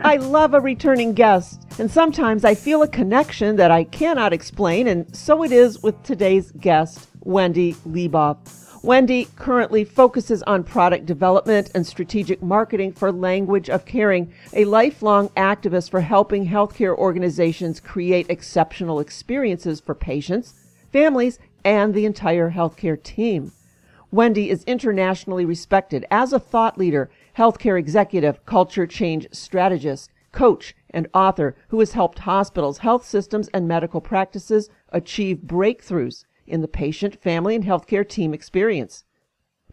I love a returning guest, and sometimes I feel a connection that I cannot explain, and so it is with today's guest, Wendy Leebov. Wendy currently focuses on product development and strategic marketing for Language of Caring, a lifelong activist for helping healthcare organizations create exceptional experiences for patients, families, and the entire healthcare team. Wendy is internationally respected as a thought leader, healthcare executive, culture change strategist, coach, and author who has helped hospitals, health systems, and medical practices achieve breakthroughs in the patient, family, and healthcare team experience.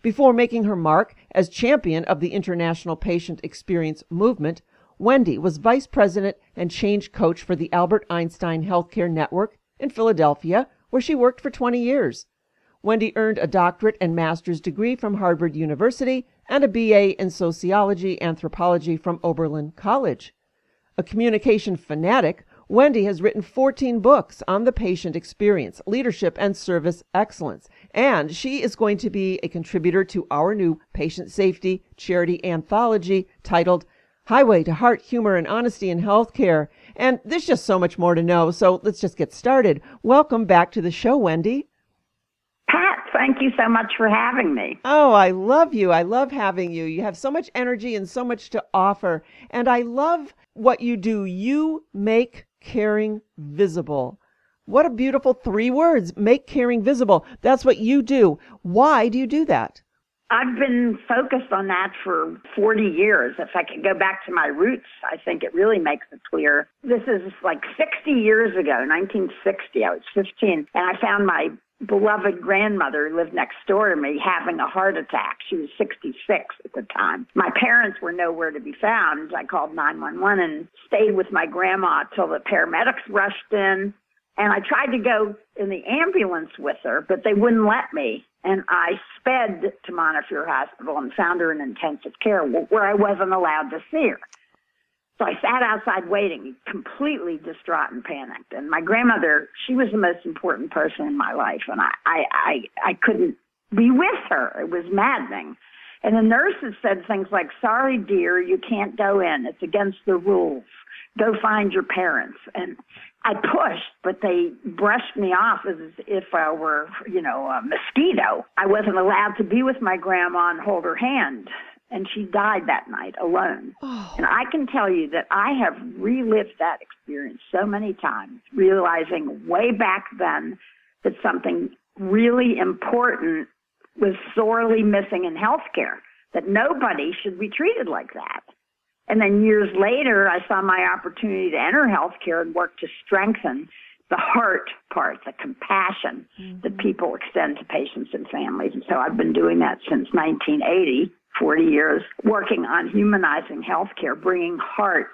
Before making her mark as champion of the International Patient Experience Movement, Wendy was vice president and change coach for the Albert Einstein Healthcare Network in Philadelphia, where she worked for 20 years. Wendy earned a doctorate and master's degree from Harvard University and a BA in sociology anthropology from Oberlin College. A communication fanatic, Wendy has written 14 books on the patient experience, leadership, and service excellence. And she is going to be a contributor to our new patient safety charity anthology titled Highway to Heart, Humor, and Honesty in Healthcare. And there's just so much more to know. So let's just get started. Welcome back to the show, Wendy. Thank you so much for having me. Oh, I love you. I love having you. You have so much energy and so much to offer. And I love what you do. You make caring visible. What a beautiful three words make caring visible. That's what you do. Why do you do that? I've been focused on that for 40 years. If I could go back to my roots, I think it really makes it clear. This is like 60 years ago, 1960. I was 15, and I found my beloved grandmother who lived next door to me having a heart attack. She was 66 at the time. My parents were nowhere to be found. I called 911 and stayed with my grandma till the paramedics rushed in. And I tried to go in the ambulance with her, but they wouldn't let me. And I sped to Montefiore Hospital and found her in intensive care where I wasn't allowed to see her. So I sat outside waiting, completely distraught and panicked. And my grandmother, she was the most important person in my life, and I, I, I, I couldn't be with her. It was maddening. And the nurses said things like, "Sorry, dear, you can't go in. It's against the rules. Go find your parents." And I pushed, but they brushed me off as if I were, you know, a mosquito. I wasn't allowed to be with my grandma and hold her hand and she died that night alone. Oh. And I can tell you that I have relived that experience so many times, realizing way back then that something really important was sorely missing in healthcare, that nobody should be treated like that. And then years later, I saw my opportunity to enter healthcare and work to strengthen the heart part, the compassion mm-hmm. that people extend to patients and families. And so I've been doing that since 1980 40 years working on humanizing healthcare, bringing heart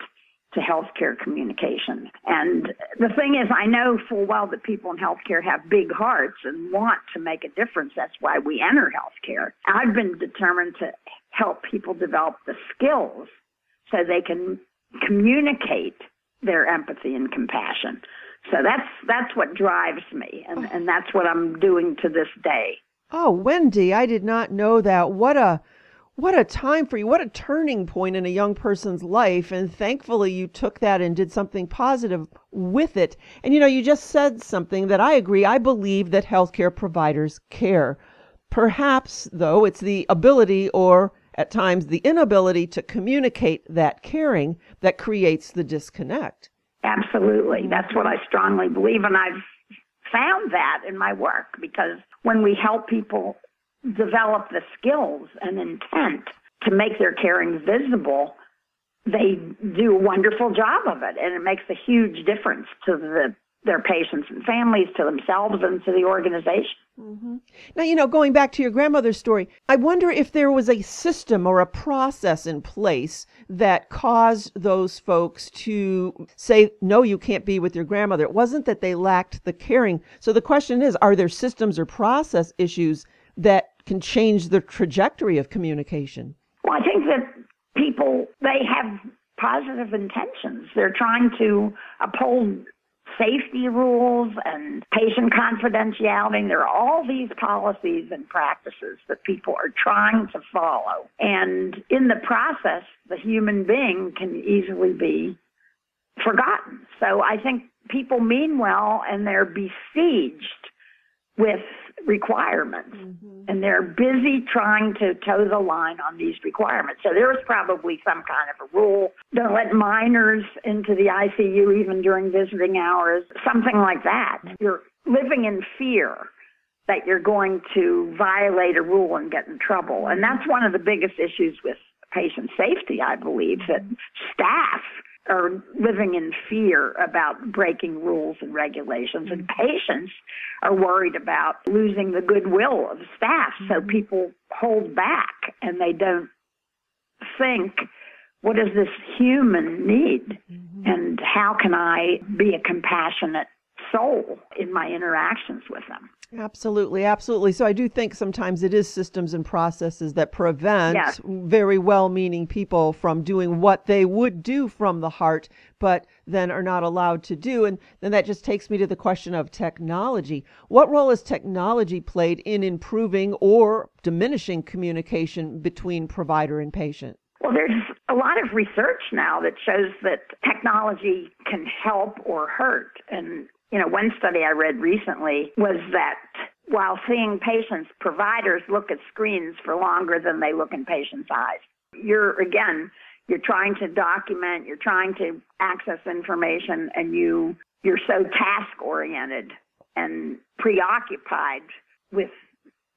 to healthcare communication. And the thing is, I know full well that people in healthcare have big hearts and want to make a difference. That's why we enter healthcare. I've been determined to help people develop the skills so they can communicate their empathy and compassion. So that's that's what drives me and, and that's what I'm doing to this day. Oh, Wendy, I did not know that. What a what a time for you. What a turning point in a young person's life. And thankfully, you took that and did something positive with it. And you know, you just said something that I agree. I believe that healthcare providers care. Perhaps, though, it's the ability or at times the inability to communicate that caring that creates the disconnect. Absolutely. That's what I strongly believe. And I've found that in my work because when we help people develop the skills and intent to make their caring visible, they do a wonderful job of it. And it makes a huge difference to the their patients and families, to themselves, and to the organization. Mm-hmm. Now, you know, going back to your grandmother's story, I wonder if there was a system or a process in place that caused those folks to say, no, you can't be with your grandmother. It wasn't that they lacked the caring. So the question is, are there systems or process issues that can change the trajectory of communication? Well, I think that people, they have positive intentions. They're trying to uphold safety rules and patient confidentiality. There are all these policies and practices that people are trying to follow. And in the process, the human being can easily be forgotten. So I think people mean well and they're besieged with requirements mm-hmm. and they're busy trying to toe the line on these requirements. So there's probably some kind of a rule. Don't let minors into the ICU even during visiting hours, something like that. You're living in fear that you're going to violate a rule and get in trouble. And that's one of the biggest issues with patient safety, I believe, that staff are living in fear about breaking rules and regulations, and patients are worried about losing the goodwill of staff. So mm-hmm. people hold back and they don't think, what does this human need? Mm-hmm. And how can I be a compassionate soul in my interactions with them? Absolutely, absolutely. So I do think sometimes it is systems and processes that prevent yes. very well meaning people from doing what they would do from the heart, but then are not allowed to do. And then that just takes me to the question of technology. What role has technology played in improving or diminishing communication between provider and patient? Well, there's a lot of research now that shows that technology can help or hurt. And you know, one study I read recently was that while seeing patients, providers look at screens for longer than they look in patients' eyes. You're, again, you're trying to document, you're trying to access information, and you, you're so task oriented and preoccupied with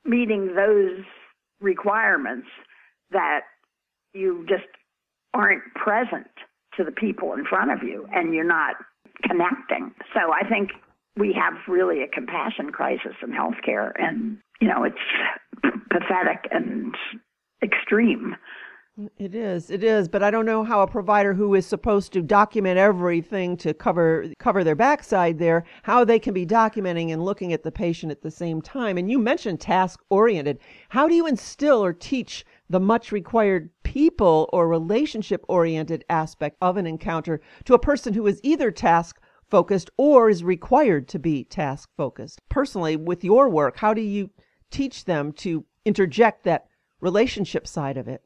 meeting those requirements that you just aren't present to the people in front of you and you're not connecting. So I think we have really a compassion crisis in healthcare, and you know it's pathetic and extreme. It is, it is, but I don't know how a provider who is supposed to document everything to cover cover their backside there, how they can be documenting and looking at the patient at the same time. And you mentioned task oriented. How do you instill or teach the much required people or relationship oriented aspect of an encounter to a person who is either task focused or is required to be task focused. Personally, with your work, how do you teach them to interject that relationship side of it?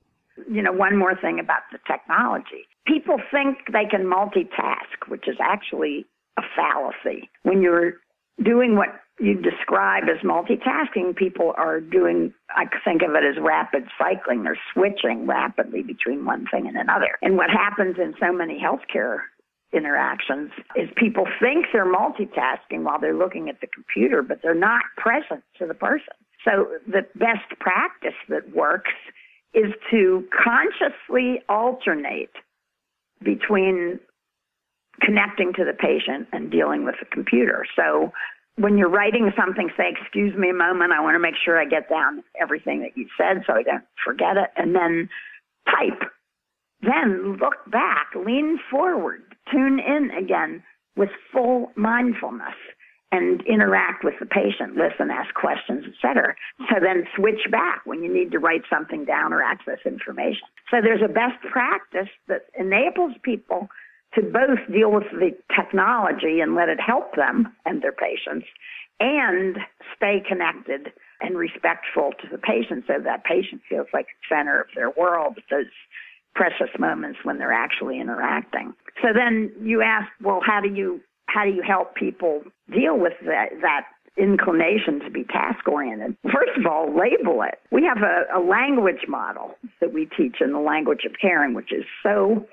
You know, one more thing about the technology. People think they can multitask, which is actually a fallacy. When you're doing what you describe as multitasking, people are doing, I think of it as rapid cycling. They're switching rapidly between one thing and another. And what happens in so many healthcare interactions is people think they're multitasking while they're looking at the computer, but they're not present to the person. So the best practice that works is to consciously alternate between connecting to the patient and dealing with the computer. So when you're writing something, say, excuse me a moment, I want to make sure I get down everything that you said so I don't forget it, and then type. Then look back, lean forward, tune in again with full mindfulness and interact with the patient, listen, ask questions, etc. So then switch back when you need to write something down or access information. So there's a best practice that enables people to both deal with the technology and let it help them and their patients and stay connected and respectful to the patient so that patient feels like the center of their world those precious moments when they're actually interacting. So then you ask, well, how do you how do you help people deal with that that inclination to be task oriented. First of all, label it. We have a, a, language model that we teach in the language of caring, which is so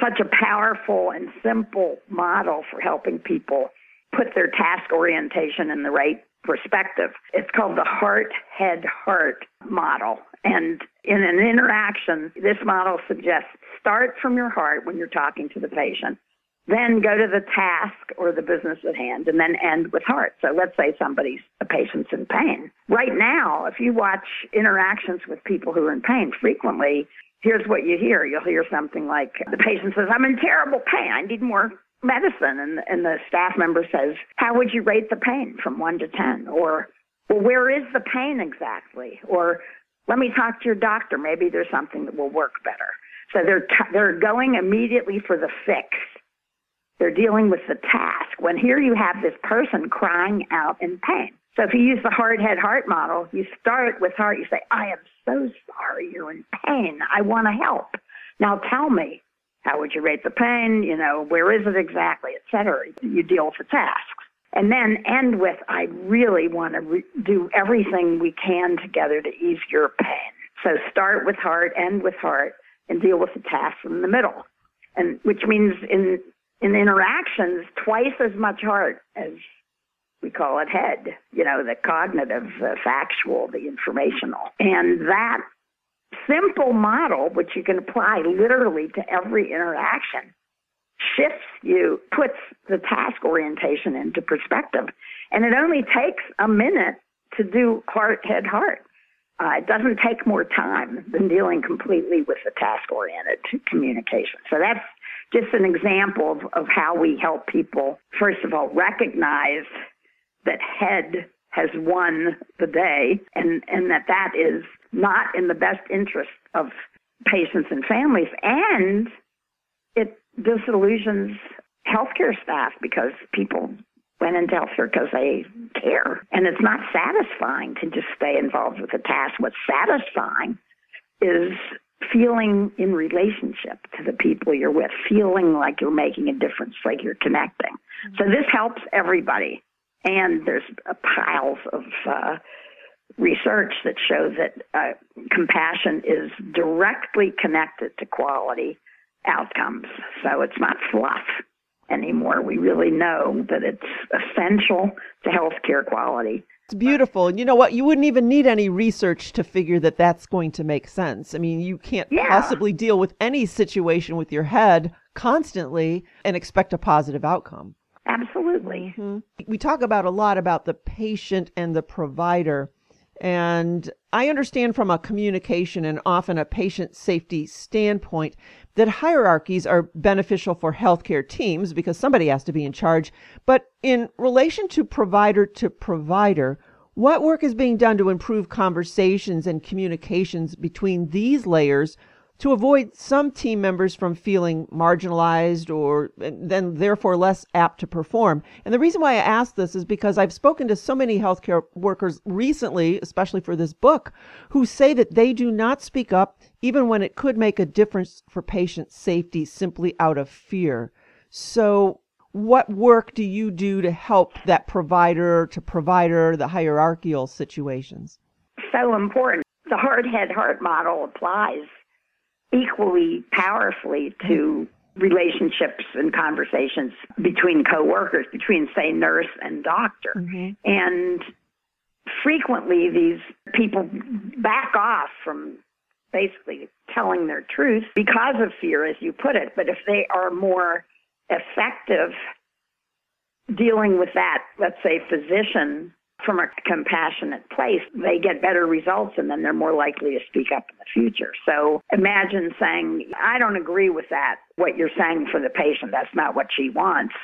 such a powerful and simple model for helping people put their task orientation in the right perspective. It's called the heart, head, heart model. And in an interaction, this model suggests start from your heart when you're talking to the patient, then go to the task or the business at hand, and then end with heart. So let's say somebody's a patient's in pain. Right now, if you watch interactions with people who are in pain, frequently here's what you hear. You'll hear something like the patient says, I'm in terrible pain. I need more medicine. And, and the staff member says, How would you rate the pain from one to 10? Or, Well, where is the pain exactly? Or, Let me talk to your doctor. Maybe there's something that will work better. So they're, t- they're going immediately for the fix They're dealing with the task. When here you have this person crying out in pain. So if you use the heart head heart model, you start with heart. You say, I am so sorry you're in pain. I want to help. Now tell me, how would you rate the pain? You know, where is it exactly, et cetera. You deal with the tasks. And then end with, I really want to re- do everything we can together to ease your pain. So start with heart, end with heart, and deal with the tasks in the middle. And which means in in interactions, twice as much heart as we call it head, you know, the cognitive, the factual, the informational. And that simple model, which you can apply literally to every interaction, shifts you, puts the task orientation into perspective. And it only takes a minute to do heart, head, heart. Uh, it doesn't take more time than dealing completely with the task oriented communication. So that's just an example of, of how we help people, first of all, recognize that head has won the day and, and that that is not in the best interest of patients and families. And it disillusions healthcare staff because people went into healthcare because they care. And it's not satisfying to just stay involved with the task. What's satisfying is feeling in relationship to the people you're with, feeling like you're making a difference, like you're connecting. So this helps everybody. And there's piles of uh, research that show that uh, compassion is directly connected to quality outcomes. So it's not fluff anymore. We really know that it's essential to healthcare quality. It's beautiful. And you know what? You wouldn't even need any research to figure that that's going to make sense. I mean, you can't yeah. possibly deal with any situation with your head constantly and expect a positive outcome. Absolutely. Mm-hmm. We talk about a lot about the patient and the provider. And I understand from a communication and often a patient safety standpoint that hierarchies are beneficial for healthcare teams because somebody has to be in charge. But in relation to provider to provider, what work is being done to improve conversations and communications between these layers to avoid some team members from feeling marginalized or then therefore less apt to perform. And the reason why I ask this is because I've spoken to so many healthcare workers recently, especially for this book, who say that they do not speak up even when it could make a difference for patient safety simply out of fear. So what work do you do to help that provider to provider, the hierarchical situations? So important. The heart head heart model applies equally powerfully to relationships and conversations between coworkers, between say nurse and doctor. Mm-hmm. And frequently these people back off from basically telling their truth because of fear, as you put it. But if they are more effective dealing with that, let's say, physician from a compassionate place, they get better results and then they're more likely to speak up in the future. So imagine saying, I don't agree with that, what you're saying for the patient. That's not what she wants.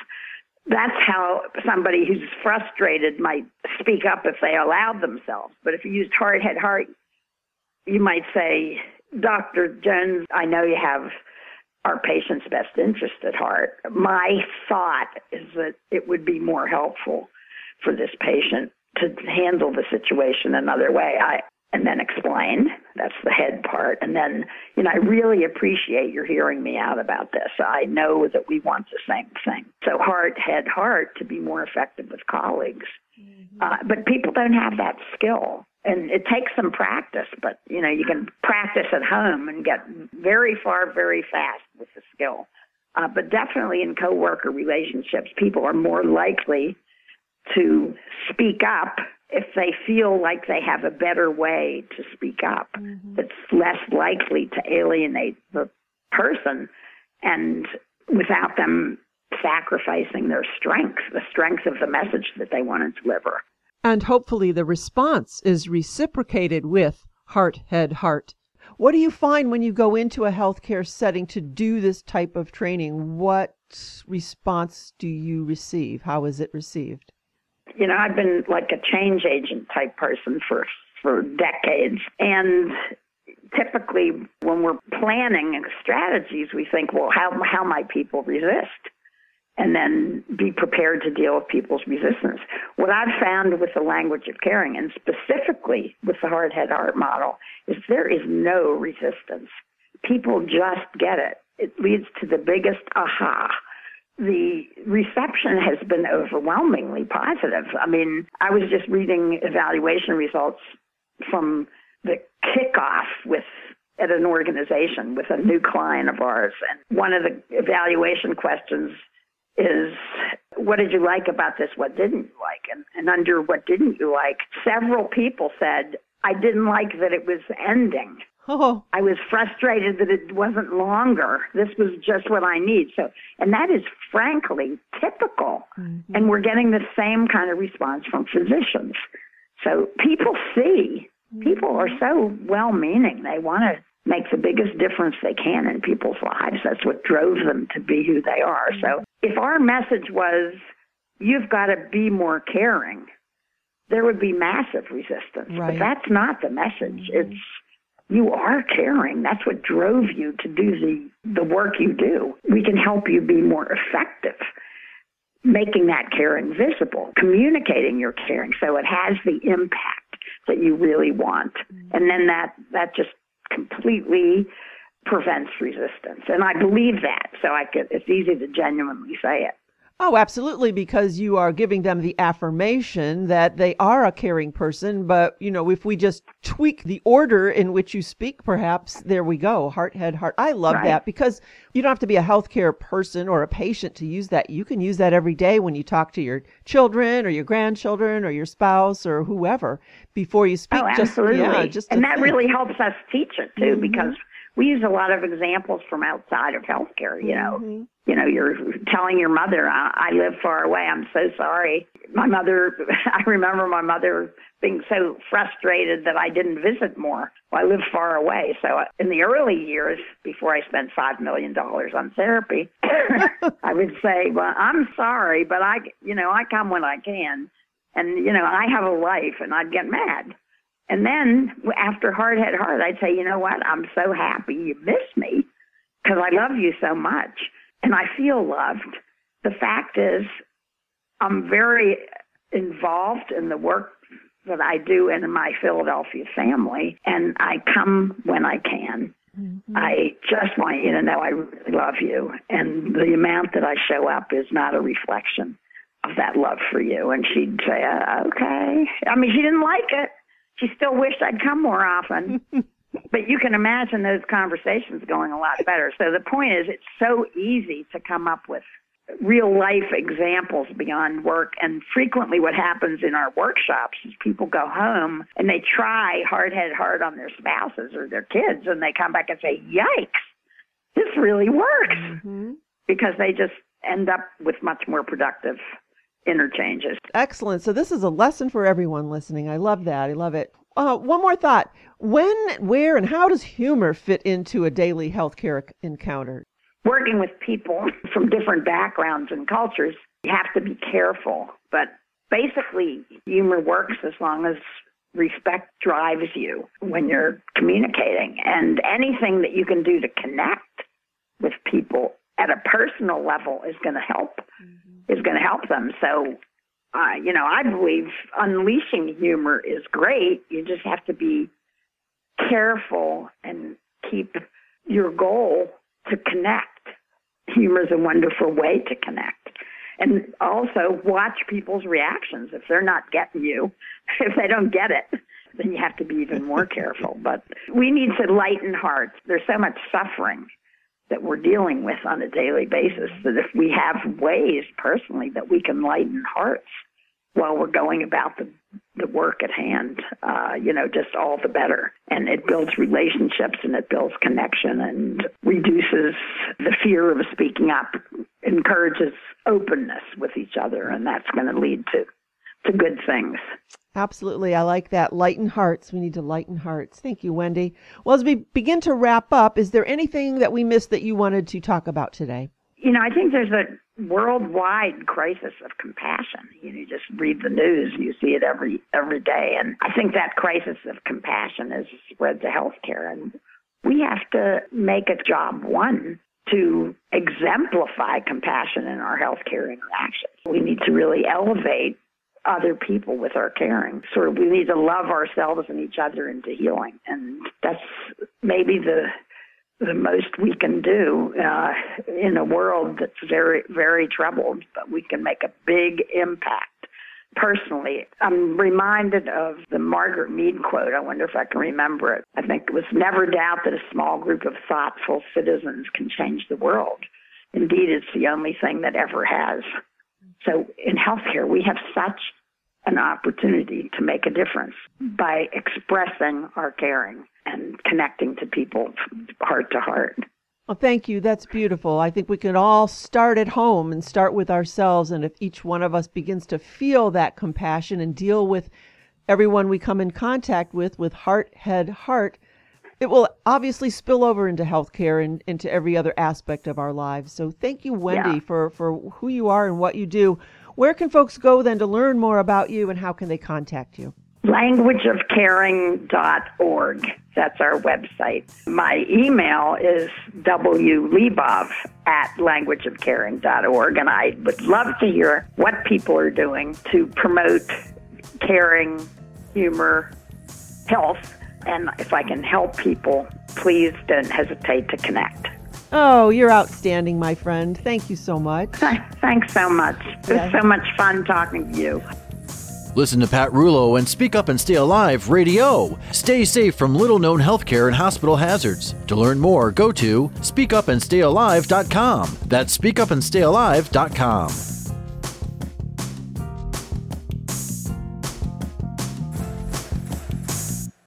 That's how somebody who's frustrated might speak up if they allowed themselves. But if you used heart head heart, you might say, Dr. Jones, I know you have our patient's best interest at heart. My thought is that it would be more helpful for this patient to handle the situation another way. I and then explain. That's the head part. And then, you know, I really appreciate your hearing me out about this. I know that we want the same thing. So heart, head, heart to be more effective with colleagues. Mm-hmm. Uh, but people don't have that skill. And it takes some practice, but you know, you can practice at home and get very far very fast with the skill. Uh, but definitely in coworker relationships, people are more likely to speak up if they feel like they have a better way to speak up. Mm-hmm. It's less likely to alienate the person and without them sacrificing their strength, the strength of the message that they want to deliver. And hopefully the response is reciprocated with heart, head, heart. What do you find when you go into a healthcare setting to do this type of training? What response do you receive? How is it received? You know, I've been like a change agent type person for for decades and typically when we're planning strategies we think, well, how how might people resist? and then be prepared to deal with people's resistance. What I've found with the language of caring, and specifically with the heart head heart model, is there is no resistance. People just get it. It leads to the biggest aha. The reception has been overwhelmingly positive. I mean, I was just reading evaluation results from the kickoff with at an organization with a new client of ours. And one of the evaluation questions is what did you like about this? What didn't you like? And, and under what didn't you like, several people said, I didn't like that it was ending. Oh. I was frustrated that it wasn't longer. This was just what I need. So, and that is frankly typical. Mm-hmm. And we're getting the same kind of response from physicians. So people see, people are so well meaning. They want to make the biggest difference they can in people's lives. That's what drove them to be who they are. So if our message was, you've got to be more caring, there would be massive resistance. Right. But that's not the message. Mm-hmm. It's you are caring. That's what drove you to do the, the work you do. We can help you be more effective, making that caring visible, communicating your caring so it has the impact that you really want. And then that, that just completely prevents resistance. And I believe that. So I could, it's easy to genuinely say it. Oh, absolutely, because you are giving them the affirmation that they are a caring person. But, you know, if we just tweak the order in which you speak, perhaps there we go. Heart, head, heart. I love right. that because you don't have to be a healthcare person or a patient to use that. You can use that every day when you talk to your children or your grandchildren or your spouse or whoever before you speak. Oh, absolutely. Just, yeah, just and that think. really helps us teach it too mm-hmm. because we use a lot of examples from outside of healthcare. You know, mm-hmm. you know, you're telling your mother, I, "I live far away. I'm so sorry." My mother, I remember my mother being so frustrated that I didn't visit more. Well, I live far away, so in the early years before I spent five million dollars on therapy, I would say, "Well, I'm sorry, but I, you know, I come when I can." And, you know, I have a life and I'd get mad. And then after Heart Head Heart, I'd say, you know what? I'm so happy you miss me because I love you so much and I feel loved. The fact is, I'm very involved in the work that I do in my Philadelphia family, and I come when I can. Mm-hmm. I just want you to know I really love you, and the amount that I show up is not a reflection of that love for you. And she'd say, uh, okay. I mean, she didn't like it she still wished I'd come more often. but you can imagine those conversations going a lot better. So the point is, it's so easy to come up with real life examples beyond work. And frequently, what happens in our workshops is people go home and they try heart head heart on their spouses or their kids, and they come back and say, Yikes, this really works. Mm-hmm. Because they just end up with much more productive interchanges. Excellent. So this is a lesson for everyone listening. I love that. I love it. Uh, one more thought. When, where, and how does humor fit into a daily healthcare encounter? Working with people from different backgrounds and cultures, you have to be careful. But basically, humor works as long as respect drives you when you're communicating. And anything that you can do to connect with people at a personal level is going to help. Mm-hmm is going to help them. So, uh, you know, I believe unleashing humor is great. You just have to be careful and keep your goal to connect. Humor is a wonderful way to connect. And also watch people's reactions. If they're not getting you, if they don't get it, then you have to be even more careful. But we need to lighten hearts. There's so much suffering that we're dealing with on a daily basis that if we have ways personally that we can lighten hearts while we're going about the the work at hand, uh, you know, just all the better. And it builds relationships and it builds connection and reduces the fear of speaking up, encourages openness with each other, and that's going to lead to to good things. Absolutely. I like that. Lighten hearts. We need to lighten hearts. Thank you, Wendy. Well, as we begin to wrap up, is there anything that we missed that you wanted to talk about today? You know, I think there's a worldwide crisis of compassion. You, know, you just read the news, you see it every every day, and I think that crisis of compassion has spread to healthcare, and we have to make a job one to exemplify compassion in our healthcare interactions. We need to really elevate other people with our caring. Sort of, we need to love ourselves and each other into healing, and that's maybe the the most we can do uh, in a world that's very, very troubled. But we can make a big impact personally. I'm reminded of the Margaret Mead quote. I wonder if I can remember it. I think it was never doubt that a small group of thoughtful citizens can change the world. Indeed, it's the only thing that ever has. So in healthcare, we have such an opportunity to make a difference by expressing our caring and connecting to people heart to heart. Well, thank you. That's beautiful. I think we can all start at home and start with ourselves. And if each one of us begins to feel that compassion and deal with everyone we come in contact with with heart, head, heart, it will obviously spill over into healthcare and into every other aspect of our lives. So thank you, Wendy, yeah. for, for who you are and what you do. Where can folks go then to learn more about you and how can they contact you? languageofcaring.org. That's our website. My email is wleebov at languageofcaring.org, and I would love to hear what people are doing to promote caring, humor, health, and if I can help people, please don't hesitate to connect. Oh, you're outstanding, my friend. Thank you so much. Thanks so much. It was so much fun talking to you. Listen to Pat Rullo and Speak Up and Stay Alive Radio. Stay safe from little known healthcare and hospital hazards. To learn more, go to speakupandstayalive.com. That's speakupandstayalive.com.